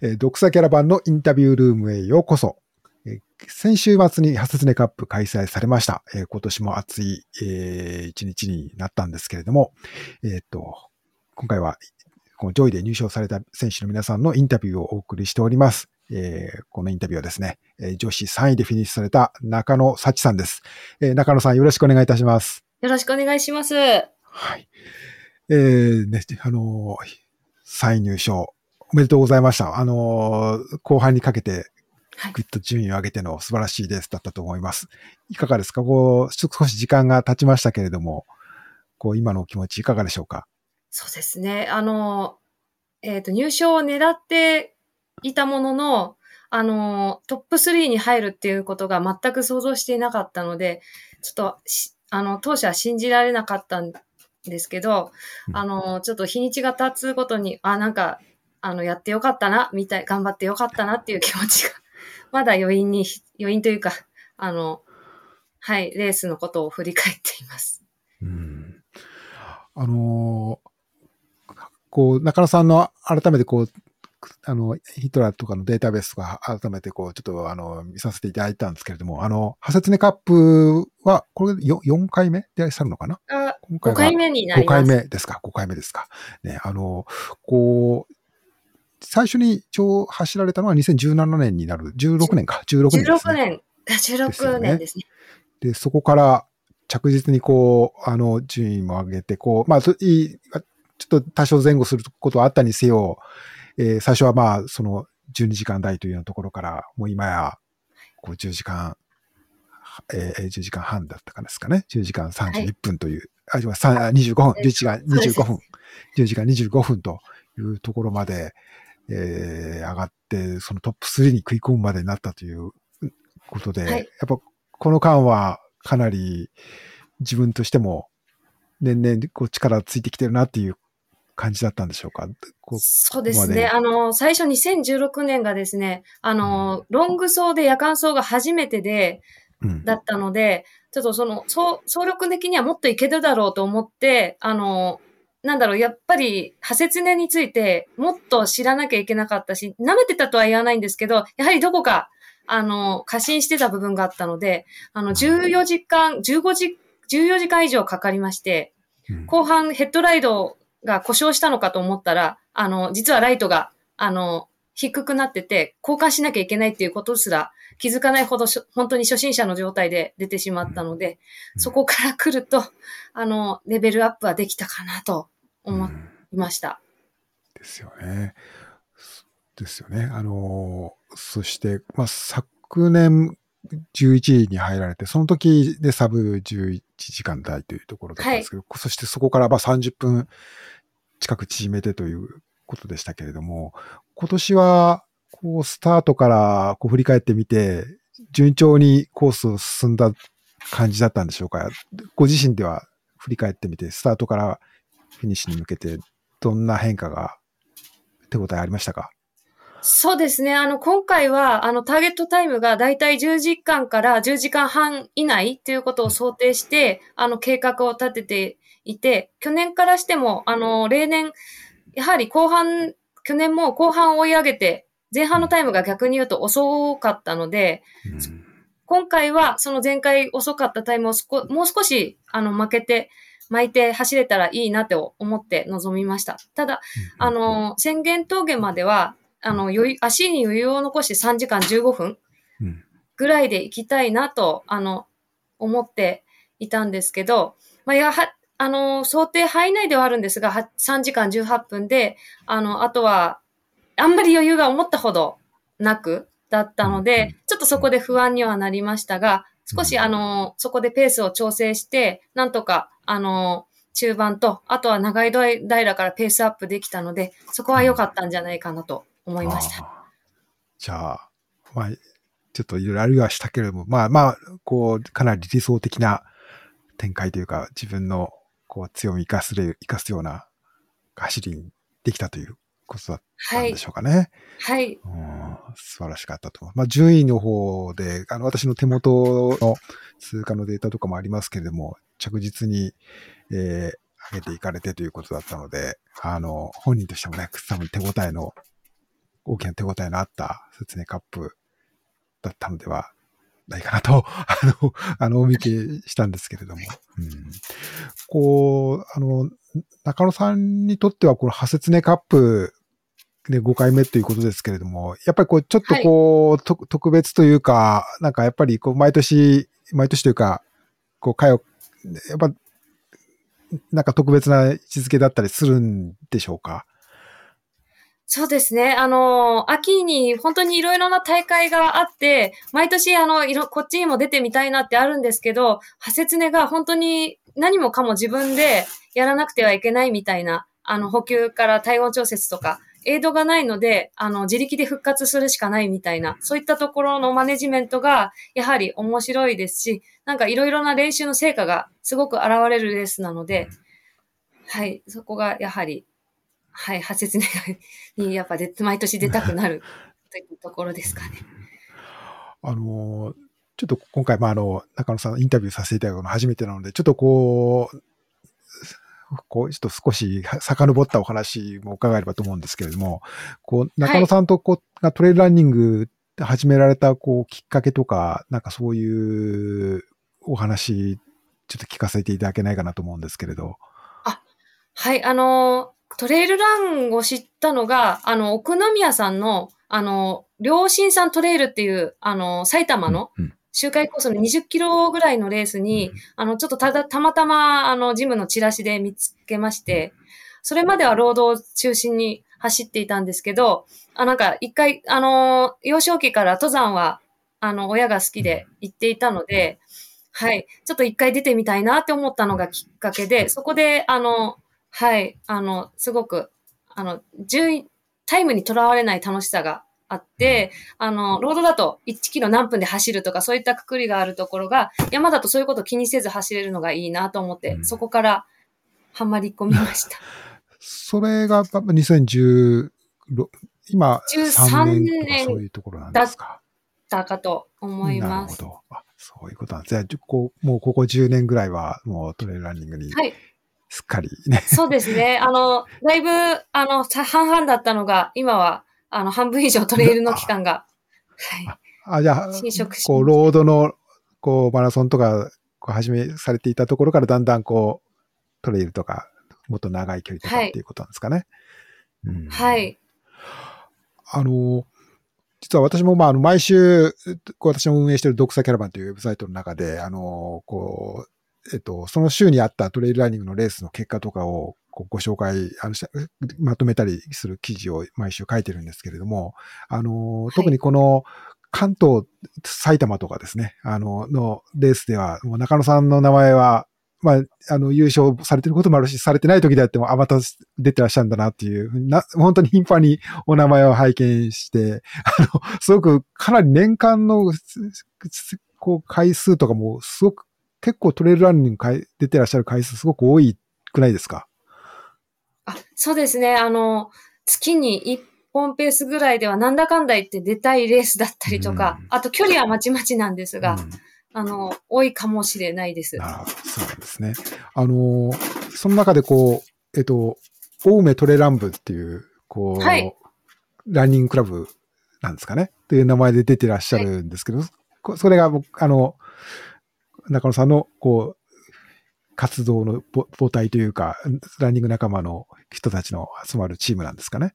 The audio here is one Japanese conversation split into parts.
えー、読者キャラバンのインタビュールームへようこそ。えー、先週末にハセツネカップ開催されました。えー、今年も暑い、えー、一日になったんですけれども、えっ、と、今回はこの上位で入賞された選手の皆さんのインタビューをお送りしております。えー、このインタビューはですね、えー、女子3位でフィニッシュされた中野幸さんです。えー、中野さんよろしくお願いいたします。よろしくお願いします。はい。えー、ね、あのー、3位入賞、おめでとうございました。あのー、後半にかけて、ぐっと順位を上げての素晴らしいレースだったと思います。いかがですか？こう、少し時間が経ちましたけれども、こう、今のお気持ちいかがでしょうか？そうですね。あの、えっ、ー、と、入賞を狙っていたものの、あの、トップ3に入るっていうことが全く想像していなかったので、ちょっと、あの、当初は信じられなかったんですけど、あの、ちょっと日にちが経つごとに、あ、なんか、あの、やってよかったな、みたい、頑張ってよかったなっていう気持ちが、まだ余韻に、余韻というか、あの、はい、レースのことを振り返っています。うん。あのーこう、中野さんの改めてこう、あの、ヒトラーとかのデータベースとか改めてこう、ちょっとあの、見させていただいたんですけれども、あの、ハセツネカップは、これ 4, 4回目でさるのかな？あ今回 ?5 回目になります。5回目ですか ?5 回目ですか？ね、あの、こう、最初に超走られたのは2017年になる、16年か、16年です、ね。16年、16年ですね。で、そこから着実にこう、あの、順位も上げて、こう、まあ、ちょっと多少前後することはあったにせよ、えー、最初はまあ、その12時間台というようなところから、もう今や、こう10時間、えー、10時間半だったかですかね。10時間31分という、はい、あ、25分、11時間25分、10時間25分というところまで、えー、上がって、そのトップ3に食い込むまでになったということで、はい、やっぱこの間はかなり自分としても年々こう力ついてきてるなっていう感じだったんでしょうか？そうですね。あの、最初2016年がですね、あの、うん、ロング走で夜間走が初めてで、うん、だったので、ちょっとその、総力的にはもっといけるだろうと思って、あの、なんだろう、やっぱり、ハセツネについてもっと知らなきゃいけなかったし、舐めてたとは言わないんですけど、やはりどこか、あの、過信してた部分があったので、あの、14時間、15時、14時間以上かかりまして、後半ヘッドライドが故障したのかと思ったら、あの、実はライトが、あの、低くなってて、交換しなきゃいけないっていうことすら気づかないほど本当に初心者の状態で出てしまったので、うん、そこから来ると、あの、レベルアップはできたかなと思いました。うん、ですよね。ですよね。あの、そして、まあ、昨年、11位に入られて、その時でサブ11時間台というところだったんですけど、はい、そしてそこからまあ30分近く縮めてということでしたけれども、今年は、こう、スタートからこう振り返ってみて、順調にコースを進んだ感じだったんでしょうか？ご自身では振り返ってみて、スタートからフィニッシュに向けて、どんな変化が手応えありましたか？そうですね。あの、今回は、あの、ターゲットタイムがだいたい10時間から10時間半以内っていうことを想定して、あの、計画を立てていて、去年からしても、あの、例年、やはり後半、去年も後半追い上げて、前半のタイムが逆に言うと遅かったので、うん、今回はその前回遅かったタイムをもう少し、あの、負けて、巻いて走れたらいいなと思って臨みました。ただ、あの、宣言峠までは、あの、余裕、足に余裕を残して3時間15分ぐらいで行きたいなと、あの、思っていたんですけど、まあ、やは、あの、想定範囲内ではあるんですが、3時間18分で、あの、あとは、あんまり余裕が思ったほどなくだったので、ちょっとそこで不安にはなりましたが、少しあの、そこでペースを調整して、なんとか、あの、中盤と、あとは長い平からペースアップできたので、そこは良かったんじゃないかなと思いました。じゃあ、まあ、ちょっといろいろありはしたけれども、まあまあ、こう、かなり理想的な展開というか、自分のこう強み生かすれ、生かすような走りにできたということだったんでしょうかね。はい。うん、素晴らしかったと。まあ、順位の方で、あの、私の手元の通過のデータとかもありますけれども、着実に、えー、上げていかれてということだったので、あの、本人としてもね、多分手応えの大きな手応えのあった説明カップだったのではないかなと、あの、あの、お見受けしたんですけれども。うん、こう、あの、中野さんにとっては、このハセツネカップで5回目ということですけれども、やっぱりこう、ちょっとこう、はい、特別というか、なんかやっぱりこう、毎年、毎年というか、こう、会を、やっぱ、なんか特別な位置づけだったりするんでしょうか？そうですね。あの、秋に本当にいろいろな大会があって、毎年あの、いろ、こっちにも出てみたいなってあるんですけど、ハセツネが本当に何もかも自分でやらなくてはいけないみたいな、あの、補給から体温調節とか、エイドがないので、あの、自力で復活するしかないみたいな、そういったところのマネジメントが、やはり面白いですし、なんかいろいろな練習の成果がすごく現れるレースなので、はい、そこがやはりはい、発説にやっぱで毎年出たくなる というところですかね。あの、ちょっと今回、まあ、あの、中野さんインタビューさせていただくの初めてなので、ちょっとこう、こう、ちょっと少し遡ったお話も伺えればと思うんですけれども、こう、中野さんとこう、がトレイルランニング始められた、こう、きっかけとか、なんかそういうお話、ちょっと聞かせていただけないかなと思うんですけれど。あ、はい、あの、トレイルランを知ったのが、あの、奥宮さんの、あの、両親さんトレイルっていう、あの、埼玉の周回コースの20キロぐらいのレースに、あの、ちょっとただ、たまたま、あの、ジムのチラシで見つけまして、それまではロードを中心に走っていたんですけど、あ、なんか一回、あの、幼少期から登山は、あの、親が好きで行っていたので、はい。ちょっと一回出てみたいなって思ったのがきっかけで、そこで、あの、はい。あの、すごく、あの、順位、タイムにとらわれない楽しさがあって、あの、ロードだと1キロ何分で走るとか、そういったくくりがあるところが、山だとそういうこと気にせず走れるのがいいなと思って、うん、そこからはまり込みました。それが2016、今、13年そういうところなんですか？だったかと思います。なるほど。そういうことなんです。じゃあ、こう、もうここ10年ぐらいは、もうトレーランニングに。はい。すっかりね。そうですね。あの、だいぶ、あの、半々だったのが、今は、あの、半分以上トレイルの期間が、はい。あ、じゃあ、侵食こう、ロードの、こう、マラソンとか、こう、始めされていたところから、だんだん、こう、トレイルとか、もっと長い距離とかっていうことなんですかね。はい。うん、はい、あの、実は私も、まあ、あの、毎週、私も運営しているドクサキャラバンというウェブサイトの中で、あの、こう、えっと、その週にあったトレイルランニングのレースの結果とかをご紹介、あの、まとめたりする記事を毎週書いてるんですけれども、あの、特にこの関東、埼玉とかですね、あの、のレースでは、もう中野さんの名前は、まあ、あの、優勝されてることもあるし、されてない時であっても、あ、また出てらっしゃるんだなっていうな、本当に頻繁にお名前を拝見して、あの、すごくかなり年間の、こう、回数とかもすごく結構トレイルランニング出てらっしゃる回数すごく多いくないですか？あ、そうですね。あの、月に1本ペースぐらいではなんだかんだ言って出たいレースだったりとか、うん、あと距離はまちまちなんですが、うん、あの、多いかもしれないです。あそうですね。あの、その中でこう、えっと、青梅トレラン部っていう、こう、はい、ランニングクラブなんですかねっていう名前で出てらっしゃるんですけど、はい、それが、あの、中野さんの、こう、活動の母体というか、ランニング仲間の人たちの集まるチームなんですかね。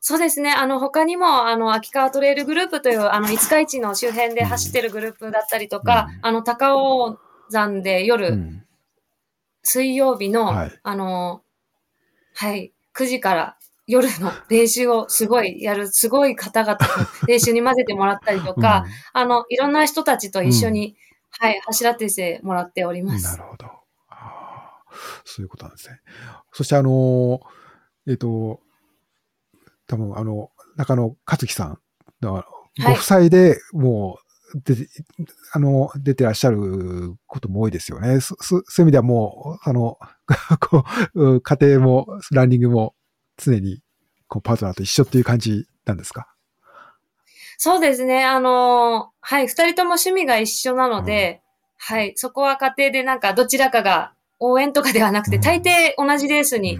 そうですね。あの、他にも、あの、秋川トレイルグループという、あの、五日市の周辺で走ってるグループだったりとか、うん、あの、高尾山で夜、うん、水曜日の、はい、あの、はい、9時から夜の練習をすごいやる、すごい方々の練習に混ぜてもらったりとか、うん、あの、いろんな人たちと一緒に、はい、走らせてもらっております。なるほど。そういうことなんですね。そしてあの、えっ、ー、と、多分あの、中野克樹さんのご夫妻でもう、で、あの、出てらっしゃることも多いですよね。そそういう意味ではもう、あの、こう、家庭もランニングも常にこうパートナーと一緒っていう感じなんですか？そうですね。あの、はい、二人とも趣味が一緒なので、うん、はい、そこは家庭でなんかどちらかが応援とかではなくて、うん、大抵同じレースに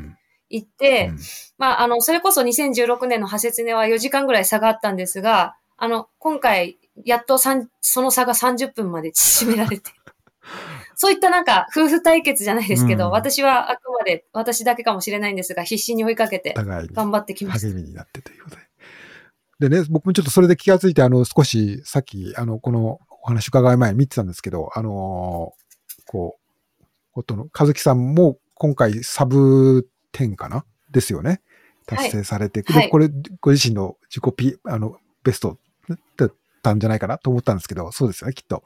行って、うんまあ、あの、それこそ2016年のハセツネは4時間ぐらい差があったんですが、あの、今回、やっと三その差が30分まで縮められて。そういったなんか、夫婦対決じゃないですけど、うん私はあくまで、私だけかもしれないんですが、必死に追いかけて頑張ってきました。励みになってということで。でね、僕もちょっとそれで気がついて、あの、少し、さっき、あの、このお話伺う前に見てたんですけど、あのーこう、夫の和樹さんも今回サブ10かな？ですよね。達成されて、はい。で、これ、ご自身の自己ピ、あの、ベストだったんじゃないかなと思ったんですけど、そうですよね、きっと。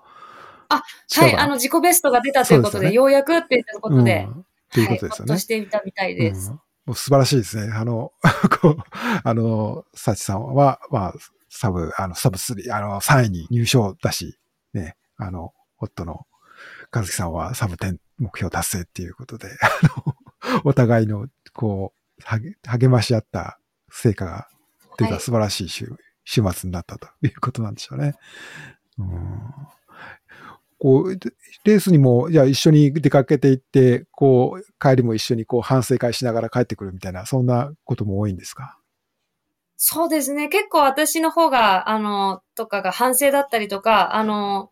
あ、はい、あの、自己ベストが出たということで、よね。ようやくっていうことで、うん。っていうことですよね。はい、ほっとしてみたみたいです。うんもう素晴らしいですね。あの、こう、あの、サチさんは、まあ、サブ、あの、サブ3、あの、3位に入賞だし、ね、あの、夫の和樹さんはサブ10目標達成っていうことで、あの、お互いの、こう、励励まし合った成果が出はいた素晴らしい週,、週末になったということなんでしょうね。うんこう、レースにも、じゃあ一緒に出かけていって、こう、帰りも一緒にこう反省会しながら帰ってくるみたいな、そんなことも多いんですか？そうですね。結構私の方が、あの、とかが反省だったりとか、あの、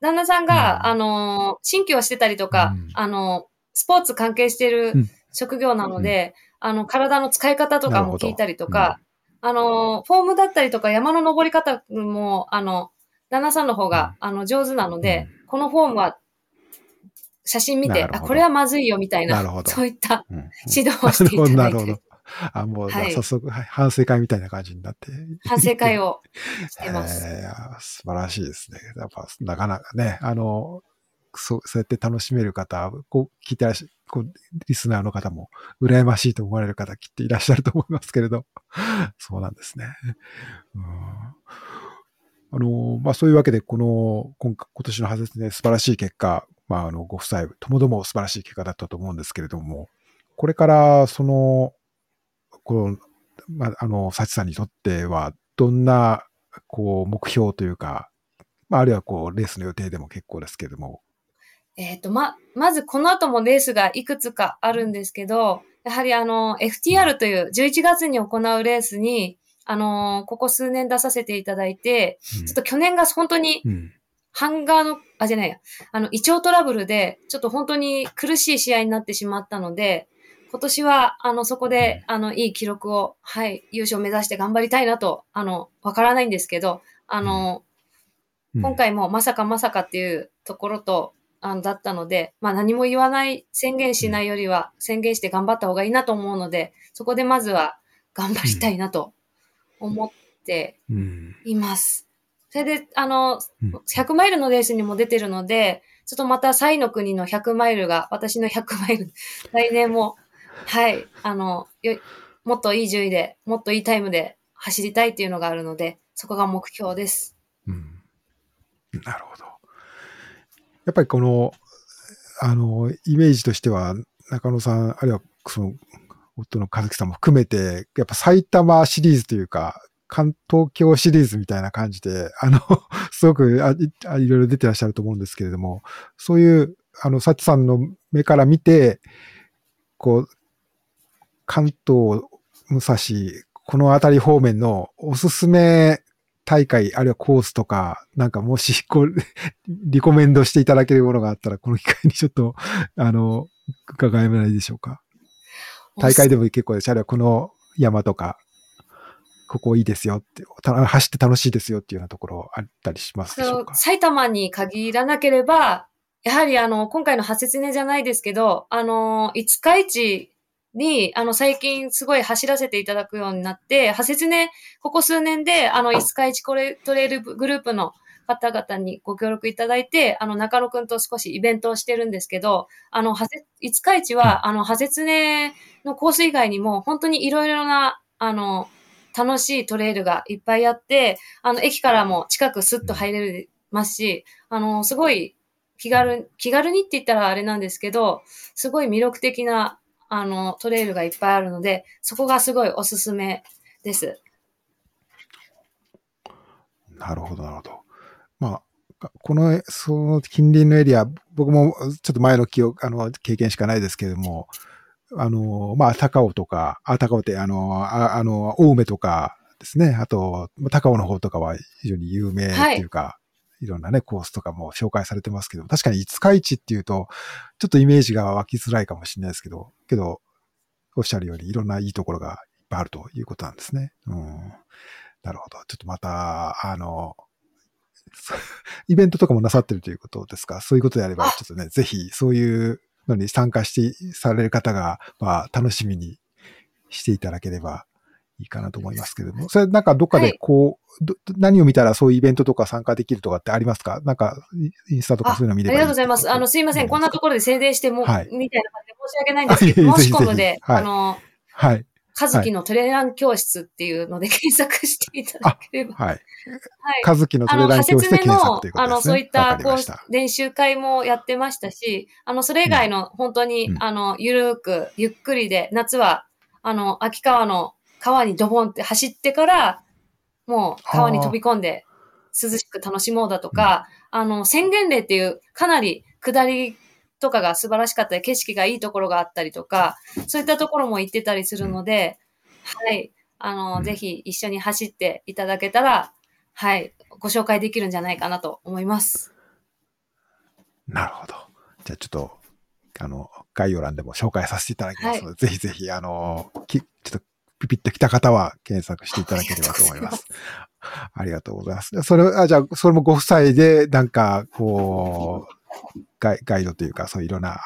旦那さんが、うん。あの、新居をしてたりとか、うん。あの、スポーツ関係してるうん。職業なので、あの、体の使い方とかも聞いたりとか、あの、フォームだったりとか山の登り方も、あの、旦那さんの方が、あの、上手なので、このフォームは、写真見て、あ、これはまずいよ、みたいな、なるほどそういった指導をしていただいてなるほど。、あ、もう、はい早速、はい反省会みたいな感じになって。反省会をしてます。えー素晴らしいですね。やっぱ、なかなかね、あの、そう、そうやって楽しめる方、こう、聞いてらっしゃこう、リスナーの方も、羨ましいと思われる方、きっといらっしゃると思いますけれど、そうなんですね。うんあの、まあ、そういうわけで、この、今今年の外れね、素晴らしい結果、まあ、あの、ご夫妻ともども素晴らしい結果だったと思うんですけれども、これから、その、この、まあ、あの、幸さんにとっては、どんな、こう、目標というか、まあ、あるいはこう、レースの予定でも結構ですけれども、えっ、と、ま、まずこの後もレースがいくつかあるんですけど、やはりあの、FTR という11月に行うレースに、あのここ数年出させていただいて、うん。ちょっと去年が本当にうん。ハンガーの、あ、じゃないや、あの、胃腸トラブルで、ちょっと本当に苦しい試合になってしまったので、今年は、あの、そこで、あの、いい記録を、はい、優勝目指して頑張りたいなと、あの、わからないんですけど、あの、うん。今、回もまさかまさかっていうところと、あの、だったので、まあ何も言わない、宣言しないよりは宣言して頑張った方がいいなと思うので、そこでまずは頑張りたいなと思ってうん。います。それで、あの、うん100マイルのレースにも出てるので、ちょっとまたサイの国の100マイルが、私の100マイル、来年も、はい、あの、よもっといい順位で、もっといいタイムで走りたいっていうのがあるので、そこが目標です。うん。なるほど。やっぱりこの、あの、イメージとしては、中野さん、あるいはその、夫の和樹さんも含めて、やっぱ埼玉シリーズというか、関東京シリーズみたいな感じで、あの、すごくあいいろいろ出てらっしゃると思うんですけれども、そういう、あの、サチさんの目から見て、こう、関東、武蔵、この辺り方面のおすすめ大会、あるいはコースとか、なんかもし、こう、リコメンドしていただけるものがあったら、この機会にちょっと、あの、伺えないでしょうか。大会でも結構です。あるいはこの山とか、ここいいですよって、走って楽しいですよっていうようなところあったりしますでしょ。うう埼玉に限らなければ、やはりあの、今回の派切ねじゃないですけど、あの、五日市に、あの、最近すごい走らせていただくようになって、派切ね、ここ数年で、あの、五日市コレトレイルグループの方々にご協力いただいて、あの、中野くんと少しイベントをしてるんですけど、あの、はせ五日市は、あの、派切ねのコース以外にも、本当にいろいろな、あの、楽しいトレイルがいっぱいあって、あの、駅からも近くスッと入れますし、あの、すごい気軽、気軽にって言ったらあれなんですけど、すごい魅力的な、あの、トレイルがいっぱいあるので、そこがすごいおすすめです。なるほど、なるほど。まあ、この、その近隣のエリア、僕もちょっと前の記憶、あの、経験しかないですけれども、あの、まあ、高尾とか、あ、高尾って、あの、ああの、青梅とかですね。あと、高尾の方とかは非常に有名っていうか、はい、いろんなね、コースとかも紹介されてますけど、確かに五日市っていうと、ちょっとイメージが湧きづらいかもしれないですけど、けど、おっしゃるようにいろんないいところがいっぱいあるということなんですね。うん。なるほど。ちょっとまた、あの、イベントとかもなさってるということですか？そういうことであれば、ちょっとね、ぜひそういうのに参加してされる方が、まあ、楽しみにしていただければいいかなと思いますけれども、それなんかどっかでこう、はい、何を見たらそういうイベントとか参加できるとかってありますか？なんか、インスタとかそういうの見ればありがとうございます。あの、すいません。こんなところで宣伝しても、はい、みたいな感じで申し訳ないんですけど、申し込むで、はい、あの、はい。かずきのトレラン教室っていうので検索していただければ。はい。はい。かずきのトレラン教室で検索ということですね。あの、そういった、こう、練習会もやってましたし、あの、それ以外の、本当に、うん、あの、ゆるく、ゆっくりで、夏は、あの、秋川の川にドボンって走ってから、もう川に飛び込んで、涼しく楽しもうだとか、あの、宣言例っていう、かなり下りとかが素晴らしかったり、景色がいいところがあったりとか、そういったところも行ってたりするので、はい。あの、ぜひ一緒に走っていただけたら、はい。ご紹介できるんじゃないかなと思います。なるほど。じゃあちょっと、あの、概要欄でも紹介させていただきますので、はい、ぜひぜひ、あの、きちょっとピピッと来た方は検索していただければと思います。ありがとうございます。それ、あじゃあ、それもご夫妻で、なんか、こう、ガイガイドというか、そういろんな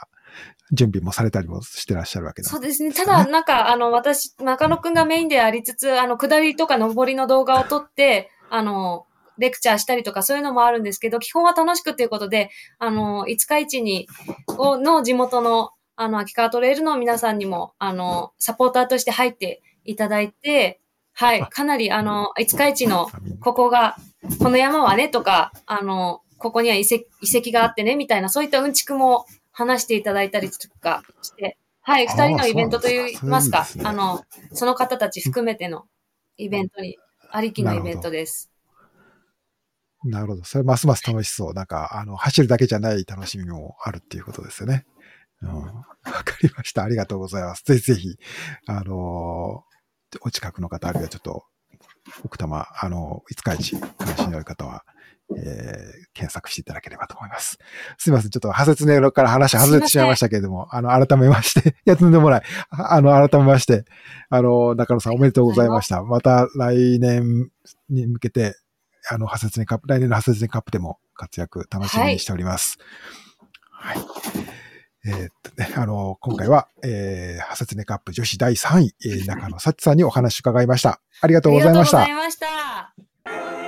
準備もされたりもしてらっしゃるわけです、ね、そうですね。ただ、なんか、あの、私、中野くんがメインでありつつ、あの、下りとか上りの動画を撮って、あの、レクチャーしたりとかそういうのもあるんですけど、基本は楽しくっていうことで、あの、五日市に、の地元の、あの、秋川トレイルの皆さんにも、あの、サポーターとして入っていただいて、はい、かなり、あの、五日市の、ここが、この山はね、とか、あの、ここには遺跡遺跡があってね、みたいな、そういったうんちくも話していただいたりとかして、はい、二人のイベントといいますか、あの、その方たち含めてのイベントに、ありきのイベントです。なるほど。それますます楽しそう。なんか、あの、走るだけじゃない楽しみもあるっていうことですよね。うん。わかりました。ありがとうございます。ぜひぜひ、あのー、お近くの方、あるいはちょっと、奥多摩、あの、五日市関心のある方は、えー、検索していただければと思います。すいません。ちょっと、派説音から話外れてしまいましたけれども、あの、改めまして、いや、とんでもない。あの、改めまして、あの、中野さんおめでとうございました。また来年に向けて、あの、派説音カップ、来年の派説音カップでも活躍楽しみにしております。はい、はいえー、っとね、あの、今回は、えー、ハサツネカップ女子第3位、えー、中野幸さんにお話伺いました。ありがとうございました。ありがとうございました。